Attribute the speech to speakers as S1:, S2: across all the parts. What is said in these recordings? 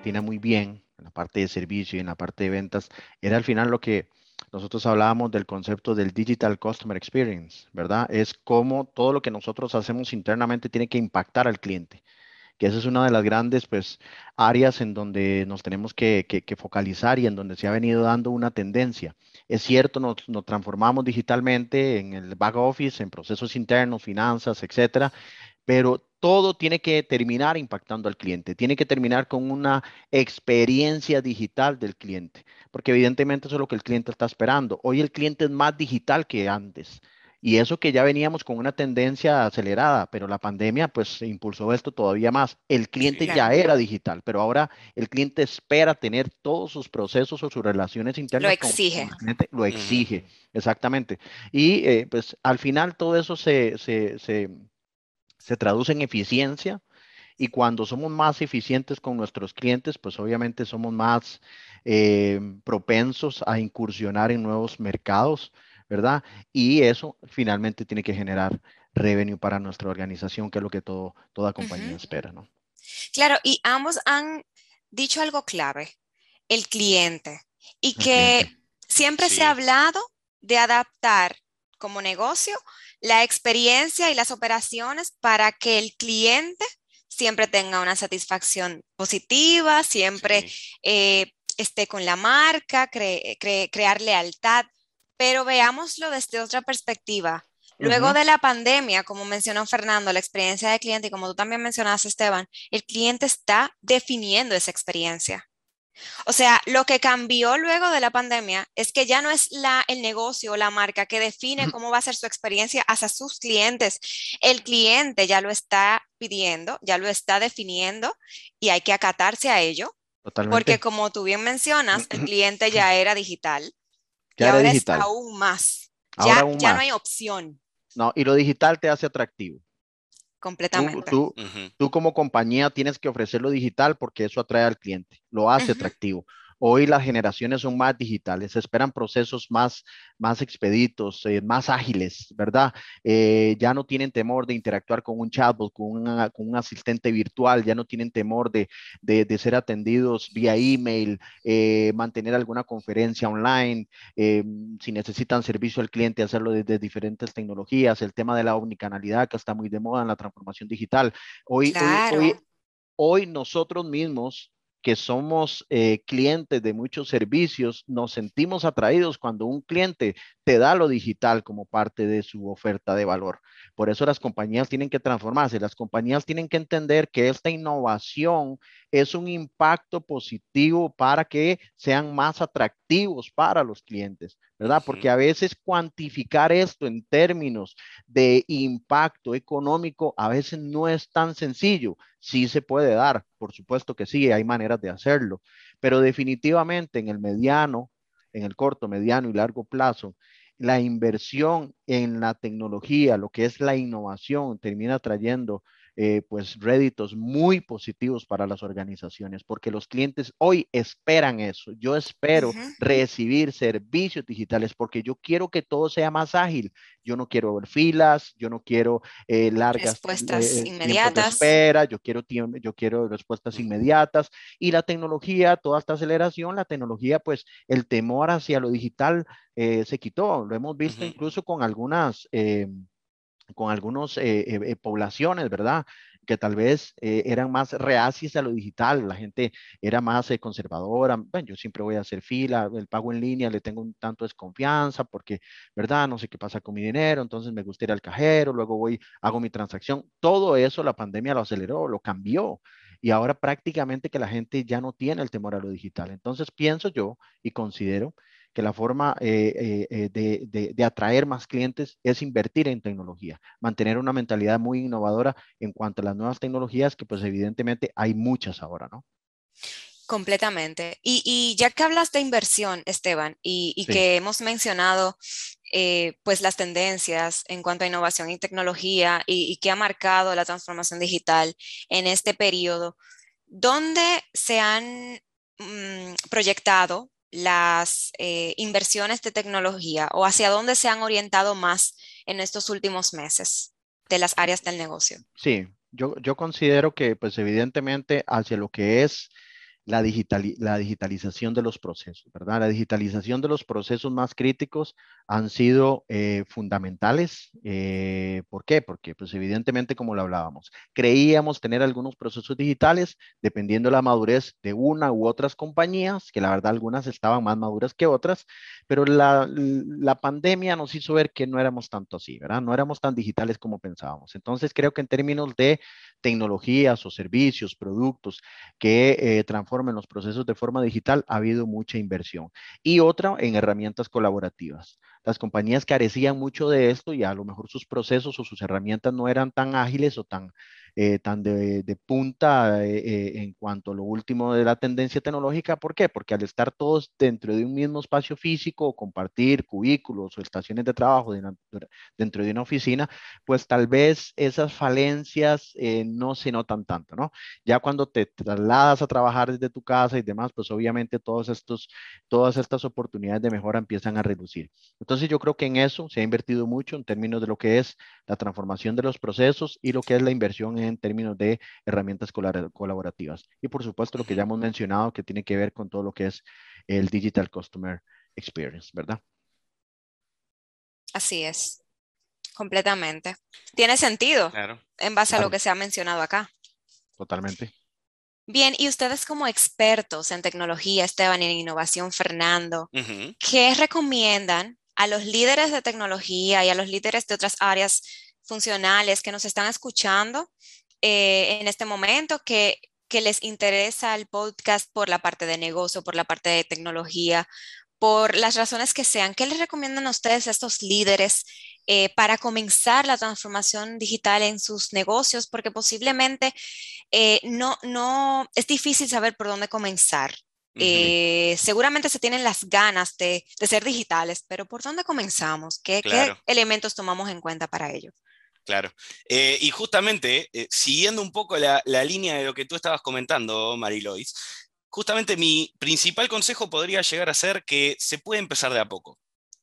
S1: atina muy bien en la parte de servicio y en la parte de ventas, era al final lo que nosotros hablábamos del concepto del Digital Customer Experience, ¿verdad? Es cómo todo lo que nosotros hacemos internamente tiene que impactar al cliente que esa es una de las grandes pues, áreas en donde nos tenemos que, focalizar y en donde se ha venido dando una tendencia. Es cierto, nos, nos, transformamos digitalmente en el back office, en procesos internos, finanzas, etcétera, pero todo tiene que terminar impactando al cliente, tiene que terminar con una experiencia digital del cliente, porque evidentemente eso es lo que el cliente está esperando. Hoy el cliente es más digital que antes. Y eso que ya veníamos con una tendencia acelerada, pero la pandemia pues impulsó esto todavía más. El cliente ya era digital, pero ahora el cliente espera tener todos sus procesos o sus relaciones internas.
S2: Lo exige.
S1: lo exige, exactamente. Y eh, pues al final todo eso se, se, se, se traduce en eficiencia. Y cuando somos más eficientes con nuestros clientes, pues obviamente somos más eh, propensos a incursionar en nuevos mercados ¿verdad? Y eso finalmente tiene que generar revenue para nuestra organización, que es lo que todo, toda compañía espera, ¿no?
S2: Claro, y ambos han dicho algo clave, el cliente, y que siempre se ha hablado de adaptar como negocio la experiencia y las operaciones para que el cliente siempre tenga una satisfacción positiva, siempre eh, esté con la marca, crear lealtad. Pero veámoslo desde otra perspectiva. Luego de la pandemia, como mencionó Fernando, la experiencia de cliente y como tú también mencionaste, Esteban, el cliente está definiendo esa experiencia. O sea, lo que cambió luego de la pandemia es que ya no es la, el negocio o la marca que define cómo va a ser su experiencia hacia sus clientes. El cliente ya lo está pidiendo, ya lo está definiendo y hay que acatarse a ello. Totalmente. Porque como tú bien mencionas, el cliente ya era digital y ahora es aún más. ya, ya no hay opción.
S1: No, y lo digital te hace atractivo.
S2: Completamente.
S1: Tú, tú, como compañía tienes que ofrecer lo digital porque eso atrae al cliente, lo hace atractivo. Hoy las generaciones son más digitales, esperan procesos más, más expeditos, eh, más ágiles, ¿verdad? Eh, ya no tienen temor de interactuar con un chatbot, con, con un asistente virtual, ya no tienen temor de, de, ser atendidos vía email, eh, mantener alguna conferencia online, si necesitan servicio al cliente, hacerlo desde diferentes tecnologías, el tema de la omnicanalidad que está muy de moda en la transformación digital. Hoy, hoy, hoy, hoy nosotros mismos que somos eh, clientes de muchos servicios, nos sentimos atraídos cuando un cliente te da lo digital como parte de su oferta de valor. Por eso las compañías tienen que transformarse, las compañías tienen que entender que esta innovación es un impacto positivo para que sean más atractivos para los clientes, ¿verdad? Porque a veces cuantificar esto en términos de impacto económico a veces no es tan sencillo. Sí se puede dar, por supuesto que sí, hay maneras de hacerlo, pero definitivamente en el mediano, en el corto, mediano y largo plazo, la inversión en la tecnología, lo que es la innovación, termina trayendo eh, pues réditos muy positivos para las organizaciones, porque los clientes hoy esperan eso. Yo espero recibir servicios digitales porque yo quiero que todo sea más ágil. Yo no quiero ver filas, yo no quiero eh, largas
S2: respuestas eh, inmediatas.
S1: espera, yo quiero yo quiero respuestas inmediatas y la tecnología, toda esta aceleración, la tecnología, pues el temor hacia lo digital se quitó. Lo hemos visto incluso con algunas con algunas eh, eh, eh, poblaciones, ¿verdad? Que tal vez eran más reacias a lo digital, la gente era más conservadora. Bueno, yo siempre voy a hacer fila, el pago en línea le tengo un tanto desconfianza porque, ¿verdad? No sé qué pasa con mi dinero, entonces me gusta ir al cajero, luego voy, hago mi transacción. Todo eso la pandemia lo aceleró, lo cambió. Y ahora prácticamente que la gente ya no tiene el temor a lo digital. Entonces pienso yo y considero que la forma eh, eh, eh, de, atraer más clientes es invertir en tecnología, mantener una mentalidad muy innovadora en cuanto a las nuevas tecnologías, que pues evidentemente hay muchas ahora, ¿no?
S2: Completamente. Y, ya que hablas de inversión, Esteban, y, que hemos mencionado pues las tendencias en cuanto a innovación y tecnología y, que ha marcado la transformación digital en este periodo, ¿dónde se han mm, proyectado las eh, inversiones de tecnología o hacia dónde se han orientado más en estos últimos meses de las áreas del negocio?
S1: Sí, yo, yo considero que pues evidentemente hacia lo que es la, la digitalización de los procesos, ¿verdad? La digitalización de los procesos más críticos han sido eh, fundamentales. Eh, ¿Por qué? Porque, pues evidentemente, como lo hablábamos, creíamos tener algunos procesos digitales dependiendo de la madurez de una u otras compañías, que la verdad algunas estaban más maduras que otras, pero la, la pandemia nos hizo ver que no éramos tanto así, ¿verdad? No éramos tan digitales como pensábamos. Entonces, creo que en términos de tecnologías o servicios, productos que eh, transformen los procesos de forma digital, ha habido mucha inversión. Y otra en herramientas colaborativas. Las compañías carecían mucho de esto y a lo mejor sus procesos o sus herramientas no eran tan ágiles o tan eh, tan de, punta eh, eh, en cuanto a lo último de la tendencia tecnológica. ¿Por qué? Porque al estar todos dentro de un mismo espacio físico, compartir cubículos o estaciones de trabajo dentro de una oficina, pues tal vez esas falencias no se notan tanto, ¿no? Ya cuando te trasladas a trabajar desde tu casa y demás, pues obviamente todos estos, todas estas oportunidades de mejora empiezan a reducir. Yo creo que en eso se ha invertido mucho en términos de lo que es la transformación de los procesos y lo que es la inversión en términos de herramientas colaborativas. Y por supuesto lo que ya hemos mencionado que tiene que ver con todo lo que es el Digital Customer Experience, ¿verdad?
S2: Así es, completamente. Tiene sentido en base a lo que se ha mencionado acá.
S1: Totalmente.
S2: Bien, y ustedes como expertos en tecnología, Esteban, y en innovación, Fernando, ¿qué recomiendan a los líderes de tecnología y a los líderes de otras áreas funcionales que nos están escuchando eh, en este momento, que, que les interesa el podcast por la parte de negocio, por la parte de tecnología, por las razones que sean. ¿Qué les recomiendan a ustedes a estos líderes eh, para comenzar la transformación digital en sus negocios? Porque posiblemente eh, no, no, es difícil saber por dónde comenzar. Seguramente se tienen las ganas de, de, ser digitales, pero ¿por dónde comenzamos? ¿Qué, ¿Qué, elementos tomamos en cuenta para ello?
S3: Claro. Eh, y justamente, eh, siguiendo un poco la, línea de lo que tú estabas comentando, Marilois, justamente mi principal consejo podría llegar a ser que se puede empezar de a poco.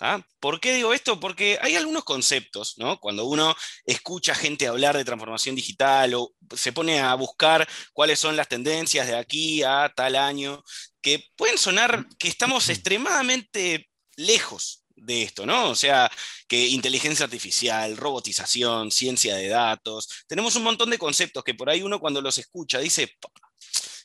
S3: ¿Ah? ¿Por qué digo esto? Porque hay algunos conceptos, ¿no? Cuando uno escucha gente hablar de transformación digital o se pone a buscar cuáles son las tendencias de aquí a tal año, que pueden sonar que estamos extremadamente lejos de esto, ¿no? O sea, que inteligencia artificial, robotización, ciencia de datos, tenemos un montón de conceptos que por ahí uno cuando los escucha dice,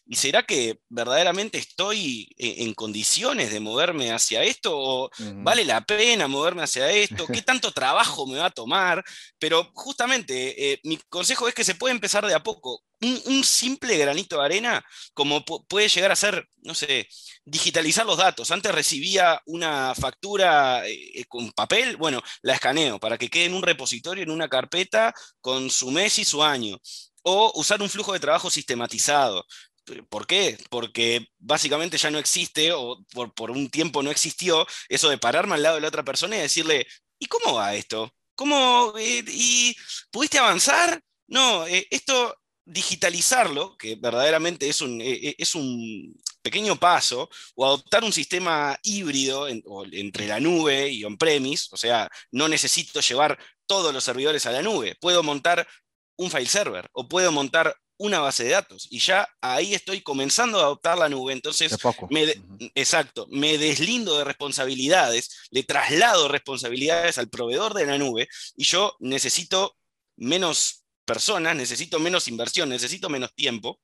S3: ¿y será que verdaderamente estoy e-, en condiciones de moverme hacia esto? ¿O vale la pena moverme hacia esto? ¿Qué tanto trabajo me va a tomar? Pero justamente eh, mi consejo es que se puede empezar de a poco. Un, simple granito de arena, como puede llegar a ser, no sé, digitalizar los datos. Antes recibía una factura eh, eh, con papel, bueno, la escaneo para que quede en un repositorio, en una carpeta, con su mes y su año o usar un flujo de trabajo sistematizado. ¿Por qué? Porque básicamente ya no existe o por, un tiempo no existió eso de pararme al lado de la otra persona y decirle, ¿y cómo va esto? ¿Cómo? Eh, ¿Y pudiste avanzar? No, eh, esto digitalizarlo, que verdaderamente es un, eh, es un pequeño paso, o adoptar un sistema híbrido entre la nube y on-premise, o sea, no necesito llevar todos los servidores a la nube, puedo montar un file server o puedo montar una base de datos y ya ahí estoy comenzando a adoptar la nube. Entonces, me exacto, me deslindo de responsabilidades, le traslado responsabilidades al proveedor de la nube y yo necesito menos personas, necesito menos inversión, necesito menos tiempo.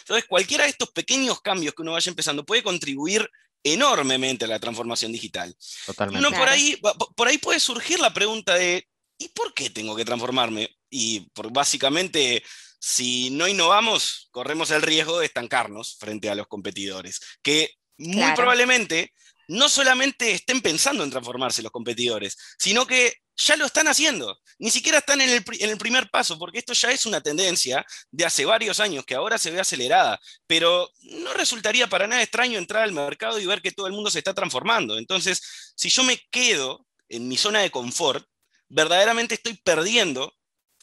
S3: Entonces, cualquiera de estos pequeños cambios que uno vaya empezando puede contribuir enormemente a la transformación digital. Totalmente. Uno por ahí, por ahí puede surgir la pregunta de, ¿y por qué tengo que transformarme? Y por, básicamente si no innovamos, corremos el riesgo de estancarnos frente a los competidores, que muy probablemente no solamente estén pensando en transformarse los competidores, sino que ya lo están haciendo. Ni siquiera están en el, en el, primer paso, porque esto ya es una tendencia de hace varios años que ahora se ve acelerada, pero no resultaría para nada extraño entrar al mercado y ver que todo el mundo se está transformando. Entonces, si yo me quedo en mi zona de confort, verdaderamente estoy perdiendo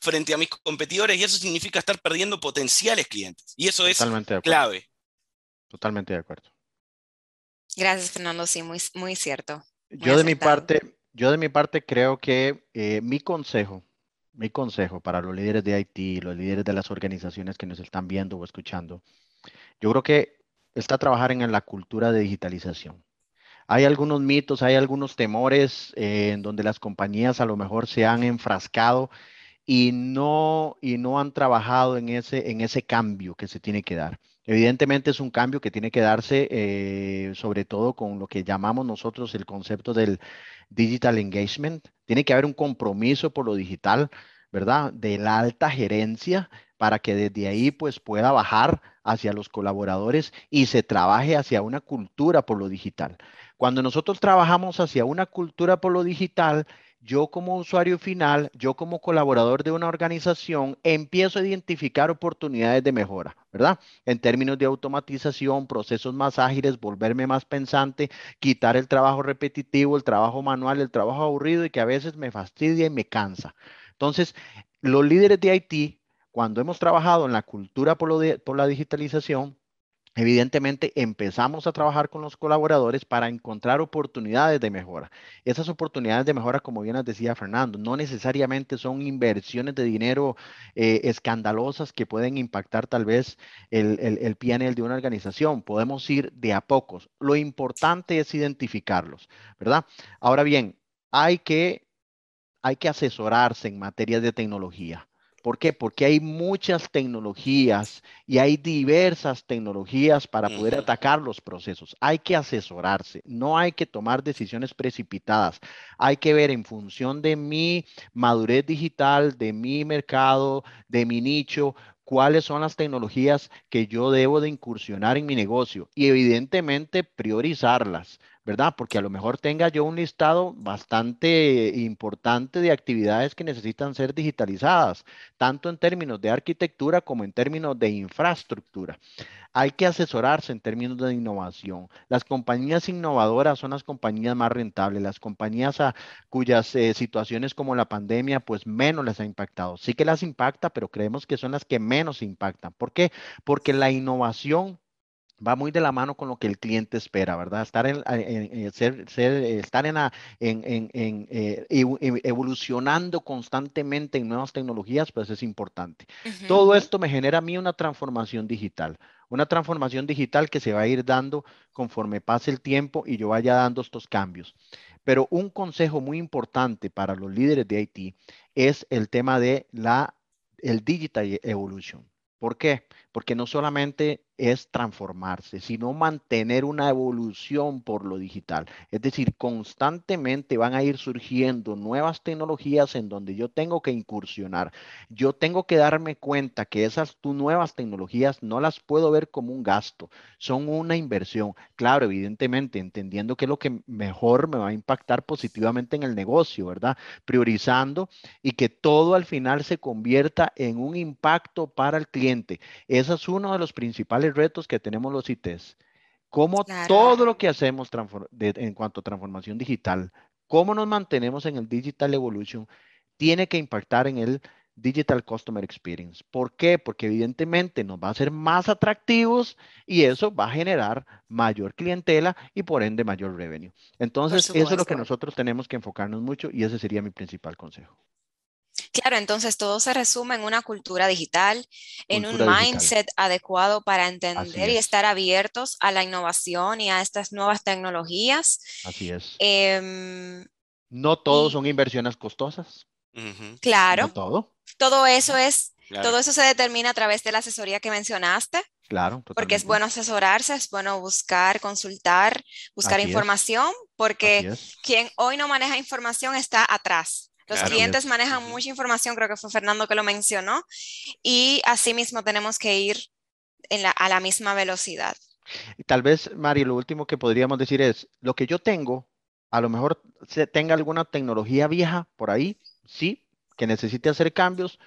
S3: frente a mis competidores y eso significa estar perdiendo potenciales clientes. Y eso es clave.
S1: Totalmente de acuerdo.
S2: Gracias, Fernando. Sí, muy, muy cierto.
S1: yo de mi parte, yo de mi parte creo que eh, mi consejo, mi consejo para los líderes de IT, los líderes de las organizaciones que nos están viendo o escuchando, yo creo que está trabajar en la cultura de digitalización. Hay algunos mitos, hay algunos temores eh, en donde las compañías a lo mejor se han enfrascado y no, y no han trabajado en ese, en ese cambio que se tiene que dar. Evidentemente es un cambio que tiene que darse eh, sobre todo con lo que llamamos nosotros el concepto del digital engagement. Tiene que haber un compromiso por lo digital, ¿verdad? De la alta gerencia para que desde ahí pues pueda bajar hacia los colaboradores y se trabaje hacia una cultura por lo digital. Cuando nosotros trabajamos hacia una cultura por lo digital, yo como usuario final, yo como colaborador de una organización, empiezo a identificar oportunidades de mejora, ¿verdad? En términos de automatización, procesos más ágiles, volverme más pensante, quitar el trabajo repetitivo, el trabajo manual, el trabajo aburrido y que a veces me fastidia y me cansa. Entonces, los líderes de IT, cuando hemos trabajado en la cultura por, por la digitalización, Evidentemente empezamos a trabajar con los colaboradores para encontrar oportunidades de mejora. Esas oportunidades de mejora, como bien decía Fernando, no necesariamente son inversiones de dinero eh, escandalosas que pueden impactar tal vez el, el, el PNL de una organización. Podemos ir de a pocos. Lo importante es identificarlos, ¿verdad? Ahora bien, hay que, hay que asesorarse en materia de tecnología. ¿Por qué? Porque hay muchas tecnologías y hay diversas tecnologías para poder atacar los procesos. Hay que asesorarse, no hay que tomar decisiones precipitadas. Hay que ver en función de mi madurez digital, de mi mercado, de mi nicho, cuáles son las tecnologías que yo debo de incursionar en mi negocio y evidentemente priorizarlas. ¿Verdad? Porque a lo mejor tenga yo un listado bastante importante de actividades que necesitan ser digitalizadas, tanto en términos de arquitectura como en términos de infraestructura. Hay que asesorarse en términos de innovación. Las compañías innovadoras son las compañías más rentables, las compañías a, cuyas eh, situaciones como la pandemia pues menos les ha impactado. Sí que las impacta, pero creemos que son las que menos impactan. ¿Por qué? Porque la innovación va muy de la mano con lo que el cliente espera, ¿verdad? Estar en, ser, estar en, en, eh, evolucionando constantemente en nuevas tecnologías, pues es importante. Todo esto me genera a mí una transformación digital, una transformación digital que se va a ir dando conforme pase el tiempo y yo vaya dando estos cambios. Pero un consejo muy importante para los líderes de IT es el tema de la el digital evolution. ¿Por qué? Porque no solamente es transformarse, sino mantener una evolución por lo digital. Es decir, constantemente van a ir surgiendo nuevas tecnologías en donde yo tengo que incursionar. Yo tengo que darme cuenta que esas nuevas tecnologías no las puedo ver como un gasto, son una inversión. Claro, evidentemente, entendiendo que es lo que mejor me va a impactar positivamente en el negocio, ¿verdad? Priorizando y que todo al final se convierta en un impacto para el cliente. Ese es uno de los principales retos que tenemos los ITs. Cómo todo lo que hacemos en cuanto a transformación digital, cómo nos mantenemos en el Digital Evolution, tiene que impactar en el Digital Customer Experience. ¿Por qué? Porque evidentemente nos va a hacer más atractivos y eso va a generar mayor clientela y por ende mayor revenue. Entonces, eso es lo que nosotros tenemos que enfocarnos mucho y ese sería mi principal consejo.
S2: Claro, entonces todo se resume en una cultura digital, en un mindset adecuado para entender y estar abiertos a la innovación y a estas nuevas tecnologías.
S1: Así es.
S2: Em,
S1: no todos son inversiones costosas.
S2: Claro.
S1: No todo.
S2: Todo eso es, todo eso se determina a través de la asesoría que mencionaste.
S1: Claro.
S2: Porque es bueno asesorarse, es bueno buscar, consultar, buscar información, porque quien hoy no maneja información está atrás. Los clientes manejan mucha información, creo que fue Fernando que lo mencionó, y asimismo tenemos que ir a la misma velocidad.
S1: Y tal vez, Mari, lo último que podríamos decir es, lo que yo tengo, a lo mejor se tenga alguna tecnología vieja por ahí, sí, que necesite hacer cambios,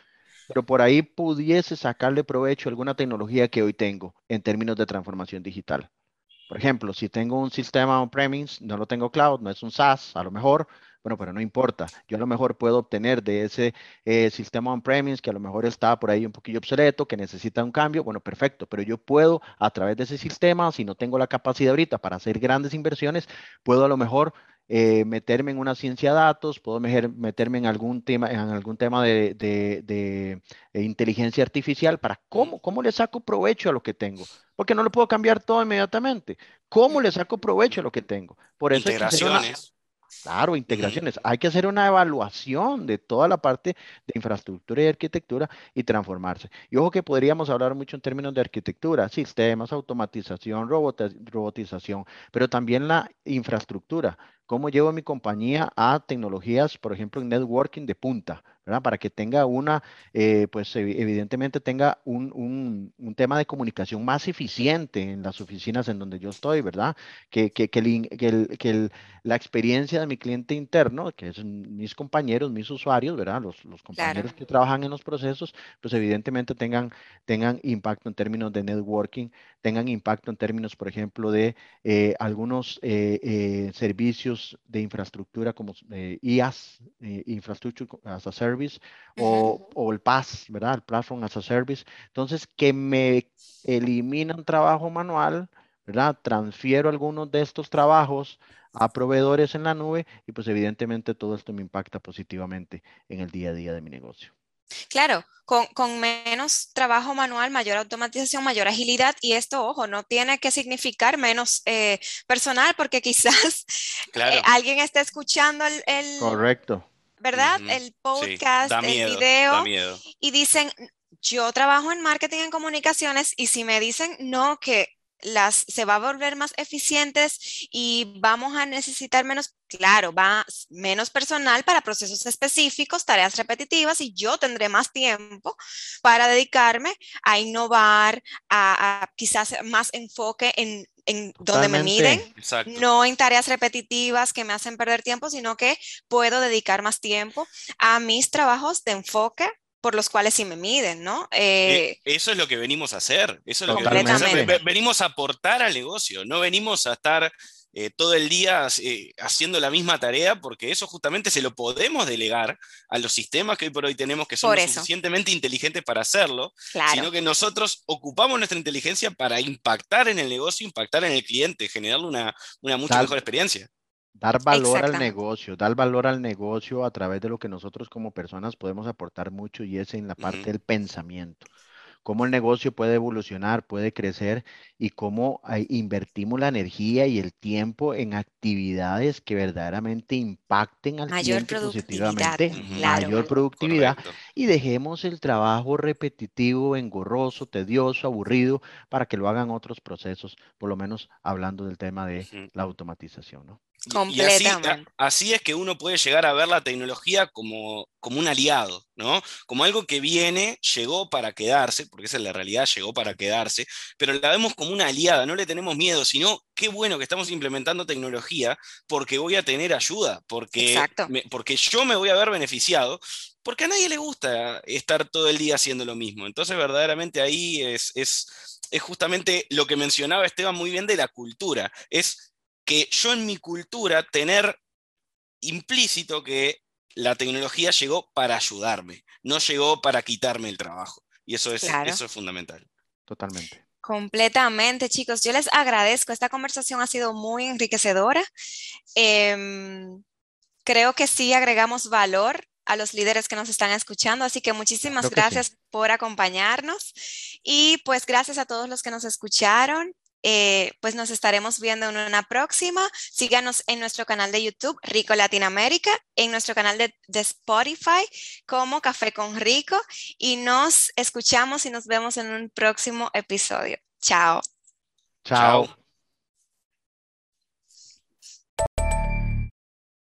S1: pero por ahí pudiese sacarle provecho a alguna tecnología que hoy tengo en términos de transformación digital. Por ejemplo, si tengo un sistema on-premise, no lo tengo cloud, no es un SaaS, a lo mejor, Bueno, pero no importa. Yo a lo mejor puedo obtener de ese eh, sistema on-premise que a lo mejor está por ahí un poquillo obsoleto, que necesita un cambio. Bueno, perfecto. Pero yo puedo, a través de ese sistema, si no tengo la capacidad ahorita para hacer grandes inversiones, puedo a lo mejor eh, meterme en una ciencia de datos, puedo meterme en algún tema, en algún tema de, de, inteligencia artificial para cómo, cómo le saco provecho a lo que tengo. Porque no lo puedo cambiar todo inmediatamente. ¿Cómo le saco provecho a lo que tengo?
S3: Por eso Integraciones.
S1: Claro, integraciones. Hay que hacer una evaluación de toda la parte de infraestructura y arquitectura y transformarse. Y ojo que podríamos hablar mucho en términos de arquitectura, sistemas, automatización, robotización, pero también la infraestructura. ¿Cómo llevo mi compañía a tecnologías, por ejemplo, en networking de punta? Para que tenga una, eh, pues evidentemente tenga un, tema de comunicación más eficiente en las oficinas en donde yo estoy, ¿verdad? Que, que, que, la experiencia de mi cliente interno, que son mis compañeros, mis usuarios, ¿verdad? Los, compañeros que trabajan en los procesos, pues evidentemente tengan, tengan impacto en términos de networking, tengan impacto en términos, por ejemplo, de eh, algunos eh, servicios de infraestructura como IaaS, Infrastructure as a Service, o, el PaaS, ¿verdad? El Platform as a Service. Entonces, que me eliminan trabajo manual, ¿verdad? Transfiero algunos de estos trabajos a proveedores en la nube y pues evidentemente todo esto me impacta positivamente en el día a día de mi negocio.
S2: Claro, con, menos trabajo manual, mayor automatización, mayor agilidad y esto, ojo, no tiene que significar menos eh, personal porque quizás eh, alguien esté escuchando el...
S1: Correcto
S2: ¿verdad? El podcast, el video. Y dicen, yo trabajo en marketing en comunicaciones y si me dicen no, que las se va a volver más eficientes y vamos a necesitar menos, claro, va menos personal para procesos específicos, tareas repetitivas y yo tendré más tiempo para dedicarme a innovar, a quizás más enfoque en en donde me miden, no en tareas repetitivas que me hacen perder tiempo, sino que puedo dedicar más tiempo a mis trabajos de enfoque por los cuales sí me miden, ¿no?
S3: Eh, eso es lo que venimos a hacer, eso es lo que venimos a aportar al negocio, no venimos a estar eh, todo el día eh, haciendo la misma tarea, porque eso justamente se lo podemos delegar a los sistemas que hoy por hoy tenemos que son suficientemente inteligentes para hacerlo, sino que nosotros ocupamos nuestra inteligencia para impactar en el negocio, impactar en el cliente, generarle una, una mucha mejor experiencia.
S1: Dar valor al negocio, dar valor al negocio a través de lo que nosotros como personas podemos aportar mucho y es en la parte del pensamiento. Cómo el negocio puede evolucionar, puede crecer y cómo invertimos la energía y el tiempo en actividades que verdaderamente impacten al
S2: mayor
S1: cliente positivamente, mayor productividad y dejemos el trabajo repetitivo, engorroso, tedioso, aburrido para que lo hagan otros procesos, por lo menos hablando del tema de la automatización, ¿no?
S3: Y, así, es que uno puede llegar a ver la tecnología como, como un aliado, ¿no? Como algo que viene, llegó para quedarse, porque esa es la realidad, llegó para quedarse, pero la vemos como una aliada, no le tenemos miedo, sino qué bueno que estamos implementando tecnología porque voy a tener ayuda, porque, porque yo me voy a ver beneficiado, porque a nadie le gusta estar todo el día haciendo lo mismo. Entonces, verdaderamente ahí es, es, es justamente lo que mencionaba Esteban muy bien de la cultura, es que yo en mi cultura tener implícito que la tecnología llegó para ayudarme, no llegó para quitarme el trabajo. Y eso es, eso es fundamental.
S1: Totalmente.
S2: Completamente, chicos. Yo les agradezco. Esta conversación ha sido muy enriquecedora. Em, creo que sí agregamos valor a los líderes que nos están escuchando, así que muchísimas gracias por acompañarnos y pues gracias a todos los que nos escucharon. Eh, pues nos estaremos viendo en una próxima. Síganos en nuestro canal de YouTube, Rico Latinoamérica, en nuestro canal de, de, Spotify como Café con Rico y nos escuchamos y nos vemos en un próximo episodio. Chao.
S1: Chao.